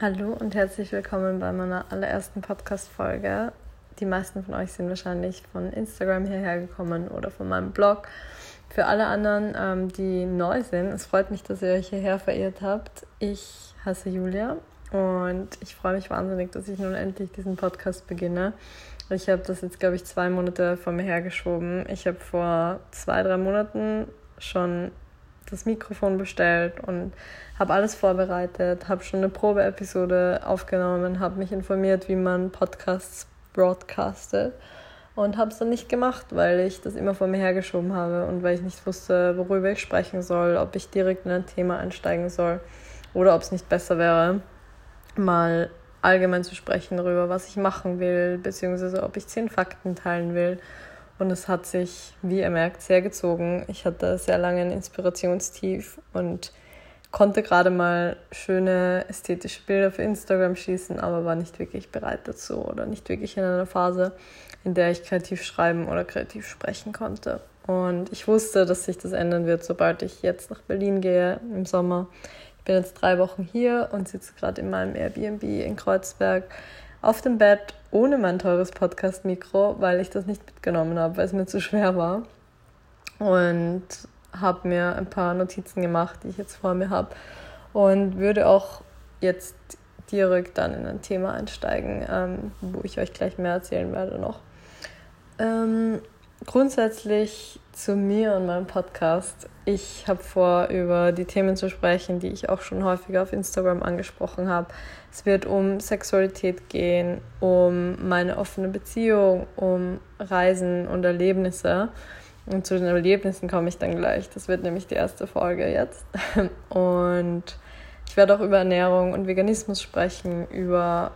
Hallo und herzlich willkommen bei meiner allerersten Podcast-Folge. Die meisten von euch sind wahrscheinlich von Instagram hierher gekommen oder von meinem Blog. Für alle anderen, ähm, die neu sind, es freut mich, dass ihr euch hierher verirrt habt. Ich heiße Julia und ich freue mich wahnsinnig, dass ich nun endlich diesen Podcast beginne. Ich habe das jetzt, glaube ich, zwei Monate vor mir hergeschoben. Ich habe vor zwei, drei Monaten schon das Mikrofon bestellt und habe alles vorbereitet, habe schon eine Probeepisode aufgenommen, habe mich informiert, wie man Podcasts broadcastet und habe es dann nicht gemacht, weil ich das immer vor mir hergeschoben habe und weil ich nicht wusste, worüber ich sprechen soll, ob ich direkt in ein Thema einsteigen soll oder ob es nicht besser wäre, mal allgemein zu sprechen darüber, was ich machen will, beziehungsweise ob ich zehn Fakten teilen will. Und es hat sich, wie ihr merkt, sehr gezogen. Ich hatte sehr lange ein Inspirationstief und konnte gerade mal schöne ästhetische Bilder für Instagram schießen, aber war nicht wirklich bereit dazu oder nicht wirklich in einer Phase, in der ich kreativ schreiben oder kreativ sprechen konnte. Und ich wusste, dass sich das ändern wird, sobald ich jetzt nach Berlin gehe im Sommer. Ich bin jetzt drei Wochen hier und sitze gerade in meinem Airbnb in Kreuzberg auf dem Bett ohne mein teures Podcast-Mikro, weil ich das nicht mitgenommen habe, weil es mir zu schwer war. Und habe mir ein paar Notizen gemacht, die ich jetzt vor mir habe. Und würde auch jetzt direkt dann in ein Thema einsteigen, ähm, wo ich euch gleich mehr erzählen werde noch. Ähm, grundsätzlich zu mir und meinem Podcast. Ich habe vor, über die Themen zu sprechen, die ich auch schon häufiger auf Instagram angesprochen habe. Es wird um Sexualität gehen, um meine offene Beziehung, um Reisen und Erlebnisse. Und zu den Erlebnissen komme ich dann gleich. Das wird nämlich die erste Folge jetzt. Und ich werde auch über Ernährung und Veganismus sprechen, über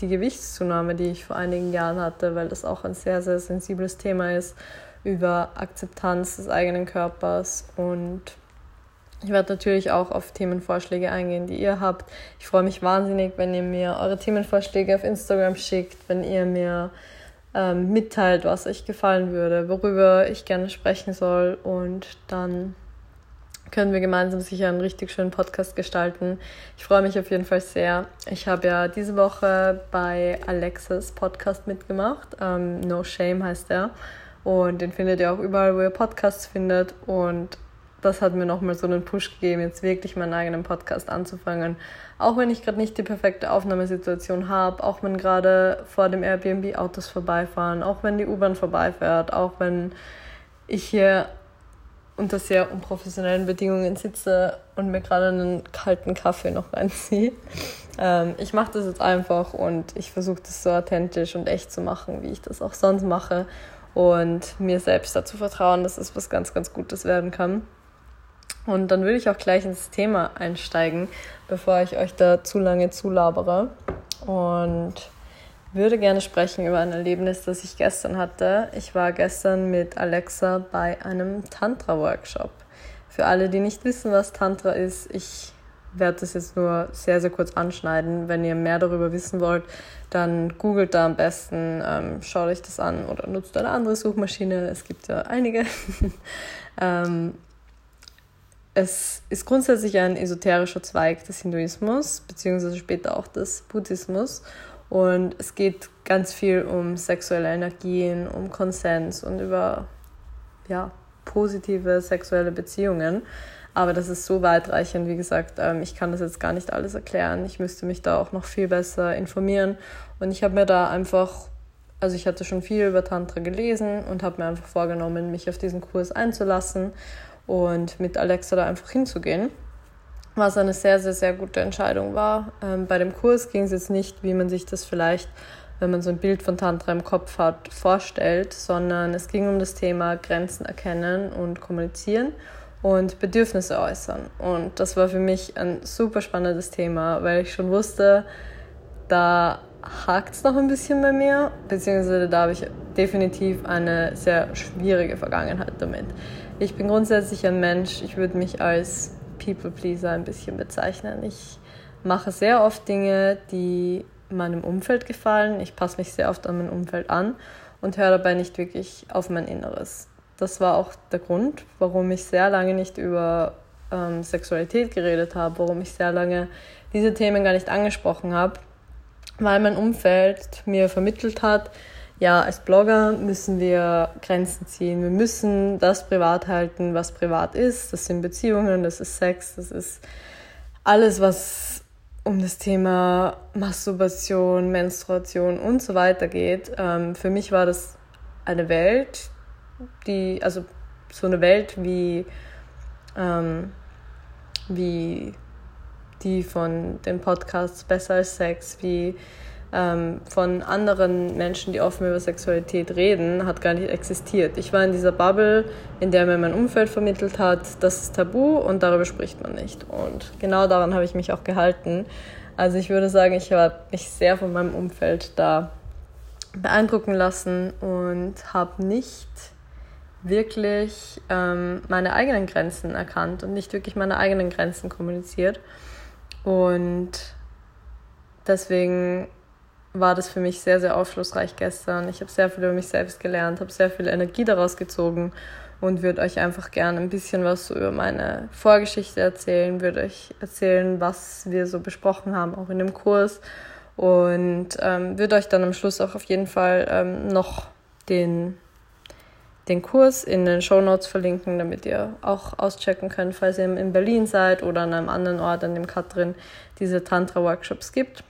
die Gewichtszunahme, die ich vor einigen Jahren hatte, weil das auch ein sehr, sehr sensibles Thema ist, über Akzeptanz des eigenen Körpers und ich werde natürlich auch auf Themenvorschläge eingehen, die ihr habt. Ich freue mich wahnsinnig, wenn ihr mir eure Themenvorschläge auf Instagram schickt, wenn ihr mir ähm, mitteilt, was euch gefallen würde, worüber ich gerne sprechen soll und dann können wir gemeinsam sicher einen richtig schönen Podcast gestalten. Ich freue mich auf jeden Fall sehr. Ich habe ja diese Woche bei Alexas Podcast mitgemacht. Ähm, no Shame heißt er. Und den findet ihr auch überall, wo ihr Podcasts findet. Und das hat mir nochmal so einen Push gegeben, jetzt wirklich meinen eigenen Podcast anzufangen. Auch wenn ich gerade nicht die perfekte Aufnahmesituation habe, auch wenn gerade vor dem Airbnb Autos vorbeifahren, auch wenn die U-Bahn vorbeifährt, auch wenn ich hier unter sehr unprofessionellen Bedingungen sitze und mir gerade einen kalten Kaffee noch reinziehe. Ähm, ich mache das jetzt einfach und ich versuche das so authentisch und echt zu machen, wie ich das auch sonst mache und mir selbst dazu vertrauen, dass es was ganz, ganz Gutes werden kann. Und dann würde ich auch gleich ins Thema einsteigen, bevor ich euch da zu lange zulabere. Und würde gerne sprechen über ein Erlebnis, das ich gestern hatte. Ich war gestern mit Alexa bei einem Tantra-Workshop. Für alle, die nicht wissen, was Tantra ist, ich werde das jetzt nur sehr, sehr kurz anschneiden. Wenn ihr mehr darüber wissen wollt, dann googelt da am besten, ähm, schaut euch das an oder nutzt eine andere Suchmaschine. Es gibt ja einige. ähm, es ist grundsätzlich ein esoterischer Zweig des Hinduismus, beziehungsweise später auch des Buddhismus. Und es geht ganz viel um sexuelle Energien, um Konsens und über ja, positive sexuelle Beziehungen. Aber das ist so weitreichend, wie gesagt, ähm, ich kann das jetzt gar nicht alles erklären. Ich müsste mich da auch noch viel besser informieren. Und ich habe mir da einfach, also ich hatte schon viel über Tantra gelesen und habe mir einfach vorgenommen, mich auf diesen Kurs einzulassen und mit Alexa da einfach hinzugehen. Was eine sehr, sehr, sehr gute Entscheidung war. Ähm, bei dem Kurs ging es jetzt nicht, wie man sich das vielleicht, wenn man so ein Bild von Tantra im Kopf hat, vorstellt, sondern es ging um das Thema Grenzen erkennen und kommunizieren und Bedürfnisse äußern. Und das war für mich ein super spannendes Thema, weil ich schon wusste, da hakt es noch ein bisschen bei mir, beziehungsweise da habe ich definitiv eine sehr schwierige Vergangenheit damit. Ich bin grundsätzlich ein Mensch, ich würde mich als People Pleaser ein bisschen bezeichnen. Ich mache sehr oft Dinge, die meinem Umfeld gefallen. Ich passe mich sehr oft an mein Umfeld an und höre dabei nicht wirklich auf mein Inneres das war auch der Grund, warum ich sehr lange nicht über ähm, Sexualität geredet habe, warum ich sehr lange diese Themen gar nicht angesprochen habe, weil mein Umfeld mir vermittelt hat, ja, als Blogger müssen wir Grenzen ziehen. Wir müssen das privat halten, was privat ist. Das sind Beziehungen, das ist Sex, das ist alles, was um das Thema Masturbation, Menstruation und so weiter geht. Ähm, für mich war das eine Welt, die, also so eine Welt wie, ähm, wie die von den Podcasts Besser als Sex, wie ähm, von anderen Menschen, die offen über Sexualität reden, hat gar nicht existiert. Ich war in dieser Bubble, in der mir mein Umfeld vermittelt hat, das ist tabu und darüber spricht man nicht. Und genau daran habe ich mich auch gehalten. Also ich würde sagen, ich habe mich sehr von meinem Umfeld da beeindrucken lassen und habe nicht wirklich ähm, meine eigenen Grenzen erkannt und nicht wirklich meine eigenen Grenzen kommuniziert. Und deswegen war das für mich sehr, sehr aufschlussreich gestern. Ich habe sehr viel über mich selbst gelernt, habe sehr viel Energie daraus gezogen und würde euch einfach gerne ein bisschen was so über meine Vorgeschichte erzählen, würde euch erzählen, was wir so besprochen haben, auch in dem Kurs und ähm, würde euch dann am Schluss auch auf jeden Fall ähm, noch den, den Kurs in den Show Notes verlinken, damit ihr auch auschecken könnt, falls ihr in Berlin seid oder an einem anderen Ort, an dem Katrin diese Tantra-Workshops gibt.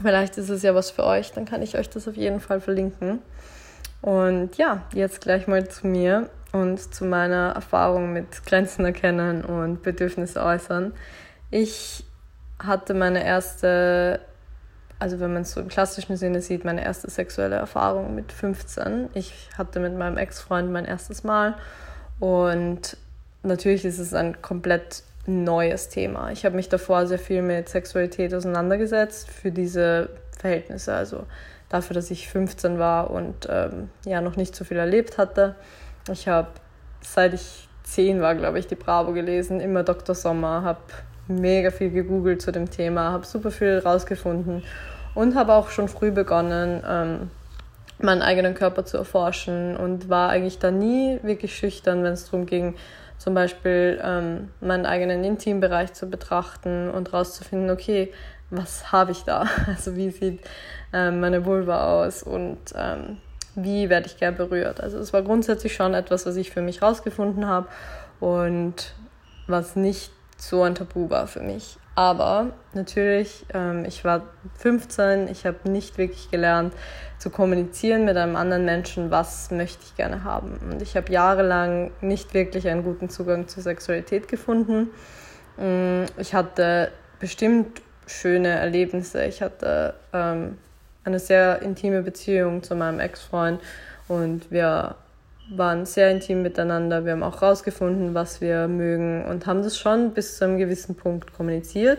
Vielleicht ist es ja was für euch, dann kann ich euch das auf jeden Fall verlinken. Und ja, jetzt gleich mal zu mir und zu meiner Erfahrung mit Grenzen erkennen und Bedürfnisse äußern. Ich hatte meine erste, also wenn man es so im klassischen Sinne sieht, meine erste sexuelle Erfahrung mit 15. Ich hatte mit meinem Ex-Freund mein erstes Mal und natürlich ist es ein komplett neues Thema. Ich habe mich davor sehr viel mit Sexualität auseinandergesetzt für diese Verhältnisse, also dafür, dass ich 15 war und ähm, ja noch nicht so viel erlebt hatte. Ich habe seit ich 10 war, glaube ich, die Bravo gelesen, immer Dr. Sommer, habe mega viel gegoogelt zu dem Thema, habe super viel rausgefunden und habe auch schon früh begonnen, ähm, meinen eigenen Körper zu erforschen und war eigentlich da nie wirklich schüchtern, wenn es darum ging, zum Beispiel ähm, meinen eigenen Intimbereich zu betrachten und rauszufinden, okay, was habe ich da? Also wie sieht ähm, meine Vulva aus und ähm, wie werde ich gern berührt? Also es war grundsätzlich schon etwas, was ich für mich rausgefunden habe und was nicht so ein Tabu war für mich. Aber natürlich, ähm, ich war 15, ich habe nicht wirklich gelernt zu kommunizieren mit einem anderen Menschen, was möchte ich gerne haben. Und ich habe jahrelang nicht wirklich einen guten Zugang zur Sexualität gefunden. Mm, ich hatte bestimmt schöne Erlebnisse. Ich hatte ähm, eine sehr intime Beziehung zu meinem Ex-Freund und wir waren sehr intim miteinander. Wir haben auch herausgefunden, was wir mögen und haben das schon bis zu einem gewissen Punkt kommuniziert.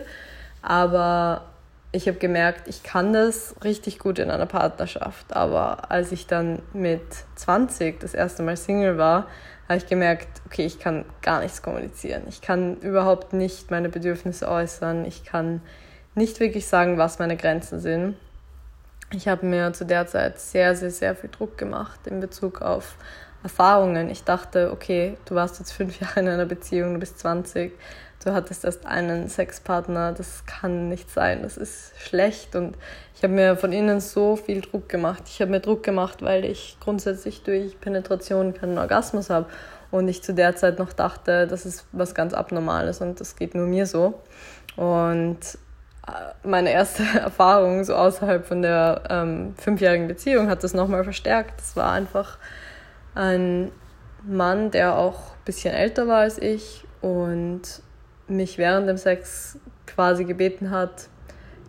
Aber ich habe gemerkt, ich kann das richtig gut in einer Partnerschaft. Aber als ich dann mit 20 das erste Mal Single war, habe ich gemerkt, okay, ich kann gar nichts kommunizieren. Ich kann überhaupt nicht meine Bedürfnisse äußern. Ich kann nicht wirklich sagen, was meine Grenzen sind. Ich habe mir zu der Zeit sehr, sehr, sehr viel Druck gemacht in Bezug auf Erfahrungen. Ich dachte, okay, du warst jetzt fünf Jahre in einer Beziehung, du bist 20, du hattest erst einen Sexpartner, das kann nicht sein, das ist schlecht. Und ich habe mir von innen so viel Druck gemacht. Ich habe mir Druck gemacht, weil ich grundsätzlich durch Penetration keinen Orgasmus habe. Und ich zu der Zeit noch dachte, das ist was ganz Abnormales und das geht nur mir so. Und äh, meine erste Erfahrung so außerhalb von der ähm, fünfjährigen Beziehung hat das nochmal verstärkt. Das war einfach ein Mann, der auch ein bisschen älter war als ich und mich während dem Sex quasi gebeten hat,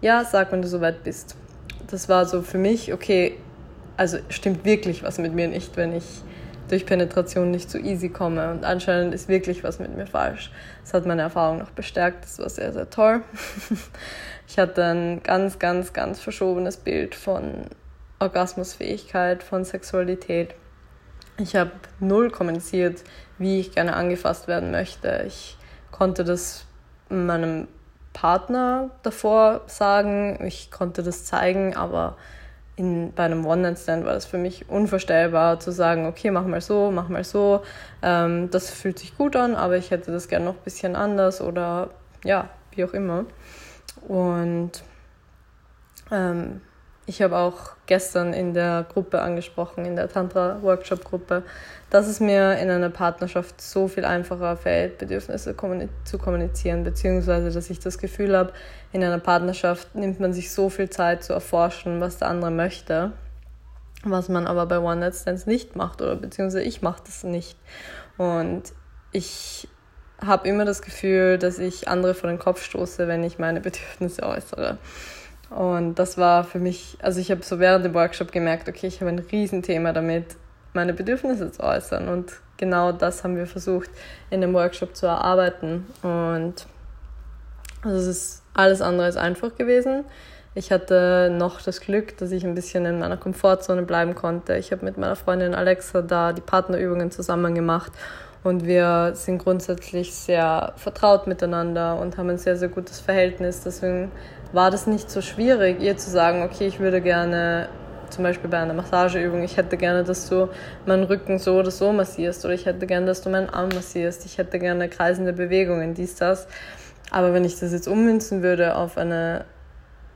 ja, sag, wenn du soweit bist. Das war so für mich, okay, also stimmt wirklich was mit mir nicht, wenn ich durch Penetration nicht so easy komme. Und anscheinend ist wirklich was mit mir falsch. Das hat meine Erfahrung noch bestärkt. Das war sehr, sehr toll. Ich hatte ein ganz, ganz, ganz verschobenes Bild von Orgasmusfähigkeit, von Sexualität. Ich habe null kommuniziert, wie ich gerne angefasst werden möchte. Ich konnte das meinem Partner davor sagen, ich konnte das zeigen, aber in, bei einem One-Night-Stand war das für mich unvorstellbar zu sagen, okay, mach mal so, mach mal so. Ähm, das fühlt sich gut an, aber ich hätte das gerne noch ein bisschen anders oder ja, wie auch immer. Und ähm, ich habe auch gestern in der Gruppe angesprochen, in der Tantra-Workshop-Gruppe, dass es mir in einer Partnerschaft so viel einfacher fällt, Bedürfnisse zu kommunizieren, beziehungsweise dass ich das Gefühl habe, in einer Partnerschaft nimmt man sich so viel Zeit zu erforschen, was der andere möchte, was man aber bei One Night Stands nicht macht oder beziehungsweise ich mache das nicht. Und ich habe immer das Gefühl, dass ich andere vor den Kopf stoße, wenn ich meine Bedürfnisse äußere. Und das war für mich, also ich habe so während dem Workshop gemerkt, okay, ich habe ein Riesenthema damit, meine Bedürfnisse zu äußern. Und genau das haben wir versucht in dem Workshop zu erarbeiten. Und also es ist alles andere als einfach gewesen. Ich hatte noch das Glück, dass ich ein bisschen in meiner Komfortzone bleiben konnte. Ich habe mit meiner Freundin Alexa da die Partnerübungen zusammen gemacht und wir sind grundsätzlich sehr vertraut miteinander und haben ein sehr, sehr gutes Verhältnis. Deswegen war das nicht so schwierig, ihr zu sagen, okay, ich würde gerne zum Beispiel bei einer Massageübung, ich hätte gerne, dass du meinen Rücken so oder so massierst oder ich hätte gerne, dass du meinen Arm massierst, ich hätte gerne kreisende Bewegungen, dies, das. Aber wenn ich das jetzt ummünzen würde auf eine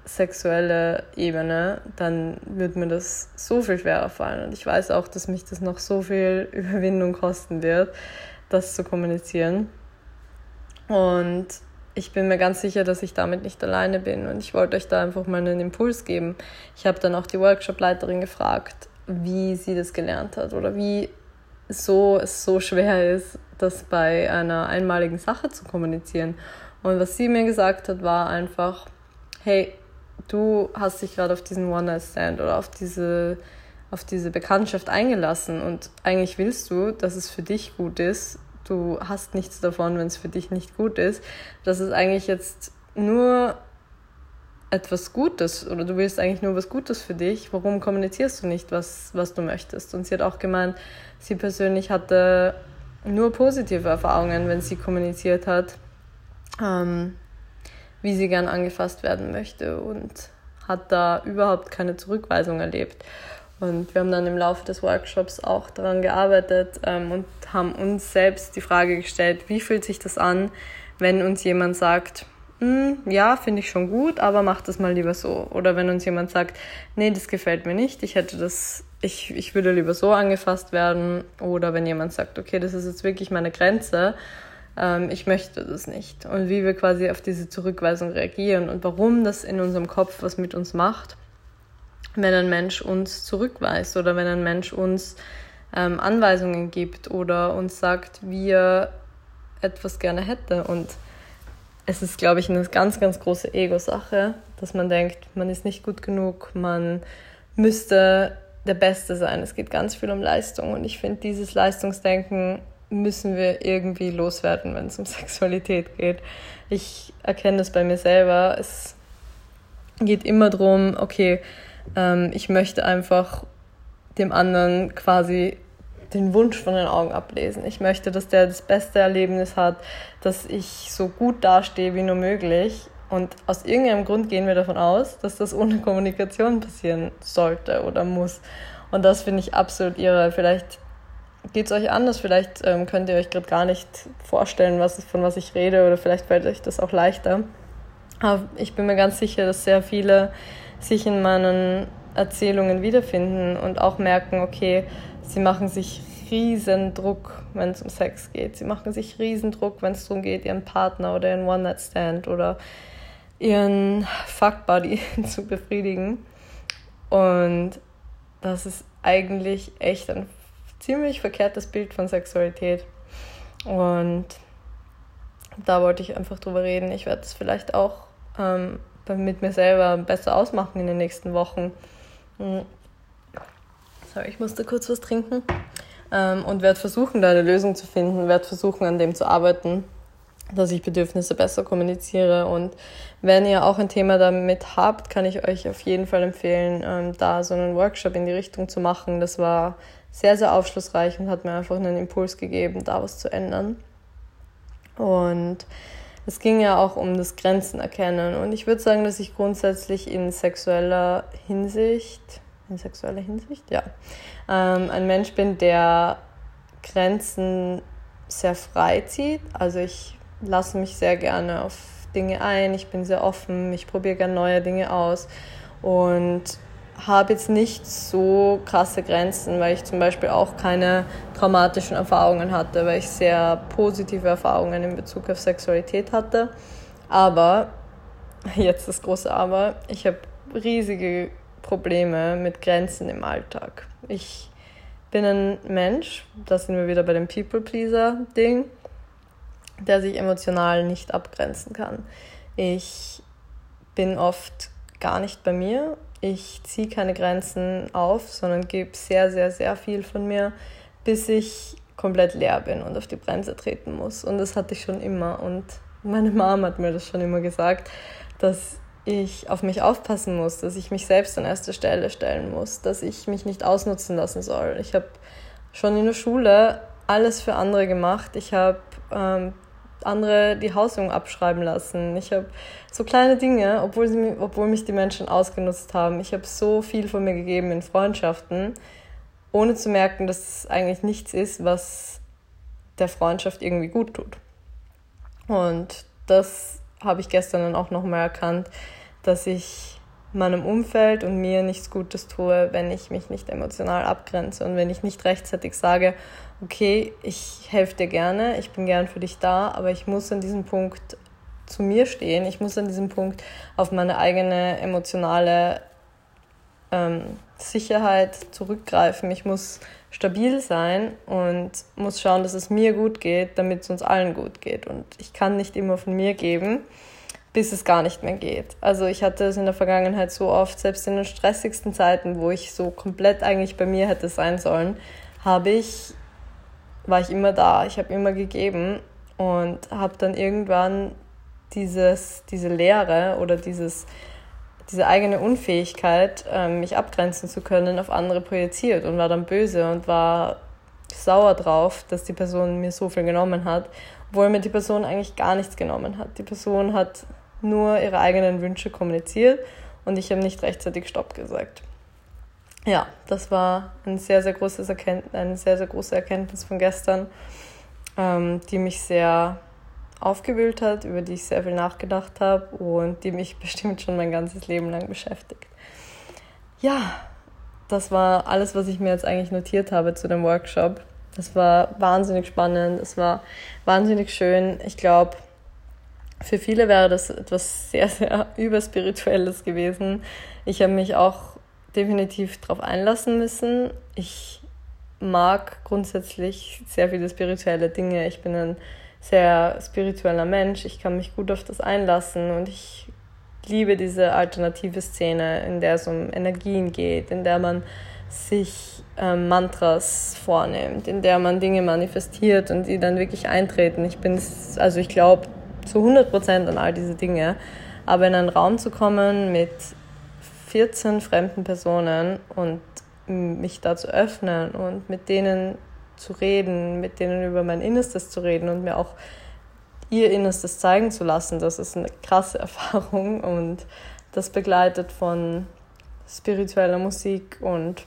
sexuelle Ebene, dann wird mir das so viel schwerer fallen. Und ich weiß auch, dass mich das noch so viel Überwindung kosten wird, das zu kommunizieren. Und ich bin mir ganz sicher, dass ich damit nicht alleine bin. Und ich wollte euch da einfach mal einen Impuls geben. Ich habe dann auch die Workshop-Leiterin gefragt, wie sie das gelernt hat oder wie so es so schwer ist, das bei einer einmaligen Sache zu kommunizieren. Und was sie mir gesagt hat, war einfach, hey, du hast dich gerade auf diesen One-Night-Stand oder auf diese, auf diese Bekanntschaft eingelassen und eigentlich willst du, dass es für dich gut ist. Du hast nichts davon, wenn es für dich nicht gut ist. Das ist eigentlich jetzt nur etwas Gutes oder du willst eigentlich nur was Gutes für dich. Warum kommunizierst du nicht, was, was du möchtest? Und sie hat auch gemeint, sie persönlich hatte nur positive Erfahrungen, wenn sie kommuniziert hat. Ähm, wie sie gern angefasst werden möchte und hat da überhaupt keine Zurückweisung erlebt. Und wir haben dann im Laufe des Workshops auch daran gearbeitet ähm, und haben uns selbst die Frage gestellt, wie fühlt sich das an, wenn uns jemand sagt, hm, ja, finde ich schon gut, aber mach das mal lieber so. Oder wenn uns jemand sagt, nee, das gefällt mir nicht, ich hätte das, ich, ich würde lieber so angefasst werden. Oder wenn jemand sagt, okay, das ist jetzt wirklich meine Grenze ähm, ich möchte das nicht. Und wie wir quasi auf diese Zurückweisung reagieren und warum das in unserem Kopf was mit uns macht, wenn ein Mensch uns zurückweist oder wenn ein Mensch uns ähm, Anweisungen gibt oder uns sagt, wie er etwas gerne hätte. Und es ist, glaube ich, eine ganz, ganz große Ego-Sache, dass man denkt, man ist nicht gut genug, man müsste der Beste sein. Es geht ganz viel um Leistung und ich finde, dieses Leistungsdenken müssen wir irgendwie loswerden, wenn es um Sexualität geht. Ich erkenne das bei mir selber. Es geht immer darum, okay, ähm, ich möchte einfach dem anderen quasi den Wunsch von den Augen ablesen. Ich möchte, dass der das beste Erlebnis hat, dass ich so gut dastehe wie nur möglich. Und aus irgendeinem Grund gehen wir davon aus, dass das ohne Kommunikation passieren sollte oder muss. Und das finde ich absolut irre. Vielleicht geht es euch anders? Vielleicht ähm, könnt ihr euch gerade gar nicht vorstellen, was, von was ich rede oder vielleicht fällt euch das auch leichter. Aber ich bin mir ganz sicher, dass sehr viele sich in meinen Erzählungen wiederfinden und auch merken, okay, sie machen sich riesen Druck, wenn es um Sex geht. Sie machen sich riesen Druck, wenn es darum geht, ihren Partner oder ihren One-Night-Stand oder ihren Fuck-Buddy zu befriedigen. Und das ist eigentlich echt ein ziemlich verkehrtes Bild von Sexualität. Und da wollte ich einfach drüber reden. Ich werde es vielleicht auch ähm, mit mir selber besser ausmachen in den nächsten Wochen. Hm. Sorry, ich musste kurz was trinken. Ähm, und werde versuchen, da eine Lösung zu finden, werde versuchen, an dem zu arbeiten, dass ich Bedürfnisse besser kommuniziere. Und wenn ihr auch ein Thema damit habt, kann ich euch auf jeden Fall empfehlen, ähm, da so einen Workshop in die Richtung zu machen. Das war sehr, sehr aufschlussreich und hat mir einfach einen Impuls gegeben, da was zu ändern. Und es ging ja auch um das Grenzen erkennen. Und ich würde sagen, dass ich grundsätzlich in sexueller Hinsicht, in sexueller Hinsicht, ja, ähm, ein Mensch bin, der Grenzen sehr frei zieht. Also ich lasse mich sehr gerne auf Dinge ein, ich bin sehr offen, ich probiere gerne neue Dinge aus und habe jetzt nicht so krasse Grenzen, weil ich zum Beispiel auch keine traumatischen Erfahrungen hatte, weil ich sehr positive Erfahrungen in Bezug auf Sexualität hatte. Aber, jetzt das große Aber, ich habe riesige Probleme mit Grenzen im Alltag. Ich bin ein Mensch, da sind wir wieder bei dem People-Pleaser-Ding, der sich emotional nicht abgrenzen kann. Ich bin oft gar nicht bei mir ich ziehe keine Grenzen auf, sondern gebe sehr, sehr, sehr viel von mir, bis ich komplett leer bin und auf die Bremse treten muss. Und das hatte ich schon immer. Und meine Mom hat mir das schon immer gesagt, dass ich auf mich aufpassen muss, dass ich mich selbst an erste Stelle stellen muss, dass ich mich nicht ausnutzen lassen soll. Ich habe schon in der Schule alles für andere gemacht. Ich habe ähm, andere die Hausübung abschreiben lassen. Ich habe so kleine Dinge, obwohl, sie, obwohl mich die Menschen ausgenutzt haben. Ich habe so viel von mir gegeben in Freundschaften, ohne zu merken, dass es eigentlich nichts ist, was der Freundschaft irgendwie gut tut. Und das habe ich gestern dann auch nochmal erkannt, dass ich meinem Umfeld und mir nichts Gutes tue, wenn ich mich nicht emotional abgrenze und wenn ich nicht rechtzeitig sage, okay, ich helfe dir gerne, ich bin gern für dich da, aber ich muss an diesem Punkt zu mir stehen, ich muss an diesem Punkt auf meine eigene emotionale ähm, Sicherheit zurückgreifen, ich muss stabil sein und muss schauen, dass es mir gut geht, damit es uns allen gut geht. Und ich kann nicht immer von mir geben, bis es gar nicht mehr geht. Also ich hatte es in der Vergangenheit so oft, selbst in den stressigsten Zeiten, wo ich so komplett eigentlich bei mir hätte sein sollen, habe ich war ich immer da, ich habe immer gegeben und habe dann irgendwann dieses, diese Leere oder dieses, diese eigene Unfähigkeit, ähm, mich abgrenzen zu können, auf andere projiziert und war dann böse und war sauer drauf, dass die Person mir so viel genommen hat, obwohl mir die Person eigentlich gar nichts genommen hat. Die Person hat nur ihre eigenen Wünsche kommuniziert und ich habe nicht rechtzeitig Stopp gesagt ja, das war ein sehr, sehr großes Erkenntnis, eine sehr, sehr große Erkenntnis von gestern, ähm, die mich sehr aufgewühlt hat, über die ich sehr viel nachgedacht habe und die mich bestimmt schon mein ganzes Leben lang beschäftigt. Ja, das war alles, was ich mir jetzt eigentlich notiert habe zu dem Workshop. Das war wahnsinnig spannend, es war wahnsinnig schön. Ich glaube, für viele wäre das etwas sehr, sehr überspirituelles gewesen. Ich habe mich auch definitiv darauf einlassen müssen. Ich mag grundsätzlich sehr viele spirituelle Dinge. Ich bin ein sehr spiritueller Mensch. Ich kann mich gut auf das einlassen und ich liebe diese alternative Szene, in der es um Energien geht, in der man sich ähm, Mantras vornimmt, in der man Dinge manifestiert und die dann wirklich eintreten. Ich bin, also ich glaube zu 100 Prozent an all diese Dinge. Aber in einen Raum zu kommen mit 14 fremden Personen und mich da zu öffnen und mit denen zu reden, mit denen über mein Innerstes zu reden und mir auch ihr Innerstes zeigen zu lassen, das ist eine krasse Erfahrung und das begleitet von spiritueller Musik und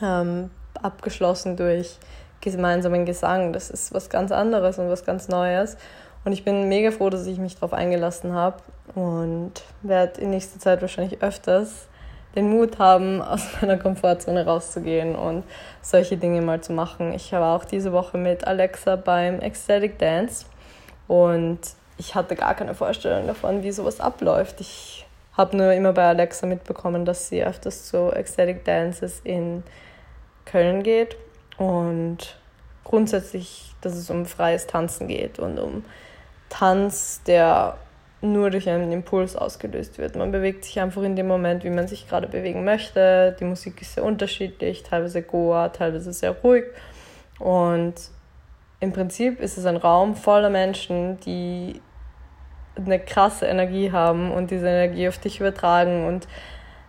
ähm, abgeschlossen durch gemeinsamen Gesang. Das ist was ganz anderes und was ganz Neues. Und ich bin mega froh, dass ich mich darauf eingelassen habe und werde in nächster Zeit wahrscheinlich öfters den Mut haben, aus meiner Komfortzone rauszugehen und solche Dinge mal zu machen. Ich war auch diese Woche mit Alexa beim Ecstatic Dance und ich hatte gar keine Vorstellung davon, wie sowas abläuft. Ich habe nur immer bei Alexa mitbekommen, dass sie öfters zu Ecstatic Dances in Köln geht und grundsätzlich, dass es um freies Tanzen geht und um Tanz, der nur durch einen Impuls ausgelöst wird. Man bewegt sich einfach in dem Moment, wie man sich gerade bewegen möchte. Die Musik ist sehr unterschiedlich, teilweise Goa, teilweise sehr ruhig. Und im Prinzip ist es ein Raum voller Menschen, die eine krasse Energie haben und diese Energie auf dich übertragen. Und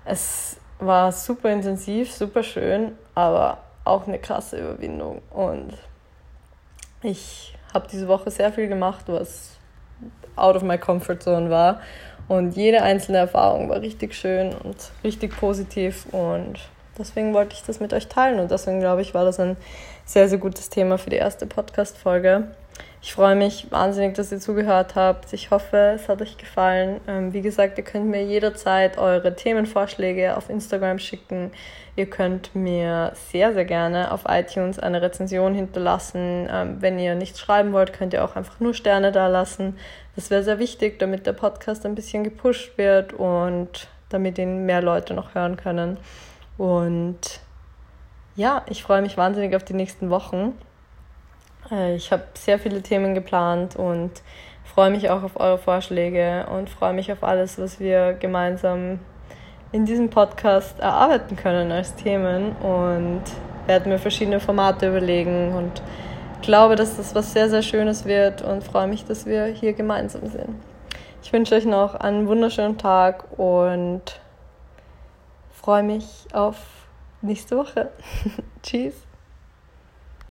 es war super intensiv, super schön, aber auch eine krasse Überwindung. Und ich habe diese Woche sehr viel gemacht, was out of my comfort zone war. Und jede einzelne Erfahrung war richtig schön und richtig positiv. Und deswegen wollte ich das mit euch teilen. Und deswegen glaube ich, war das ein sehr, sehr gutes Thema für die erste Podcast-Folge. Ich freue mich wahnsinnig, dass ihr zugehört habt. Ich hoffe, es hat euch gefallen. Ähm, wie gesagt, ihr könnt mir jederzeit eure Themenvorschläge auf Instagram schicken. Ihr könnt mir sehr, sehr gerne auf iTunes eine Rezension hinterlassen. Ähm, wenn ihr nichts schreiben wollt, könnt ihr auch einfach nur Sterne da lassen. Das wäre sehr wichtig, damit der Podcast ein bisschen gepusht wird und damit ihn mehr Leute noch hören können. Und ja, ich freue mich wahnsinnig auf die nächsten Wochen. Äh, ich habe sehr viele Themen geplant und freue mich auch auf eure Vorschläge und freue mich auf alles, was wir gemeinsam in diesem Podcast erarbeiten können als Themen und werde mir verschiedene Formate überlegen und glaube, dass das was sehr, sehr Schönes wird und freue mich, dass wir hier gemeinsam sind. Ich wünsche euch noch einen wunderschönen Tag und freue mich auf nächste Woche. Tschüss.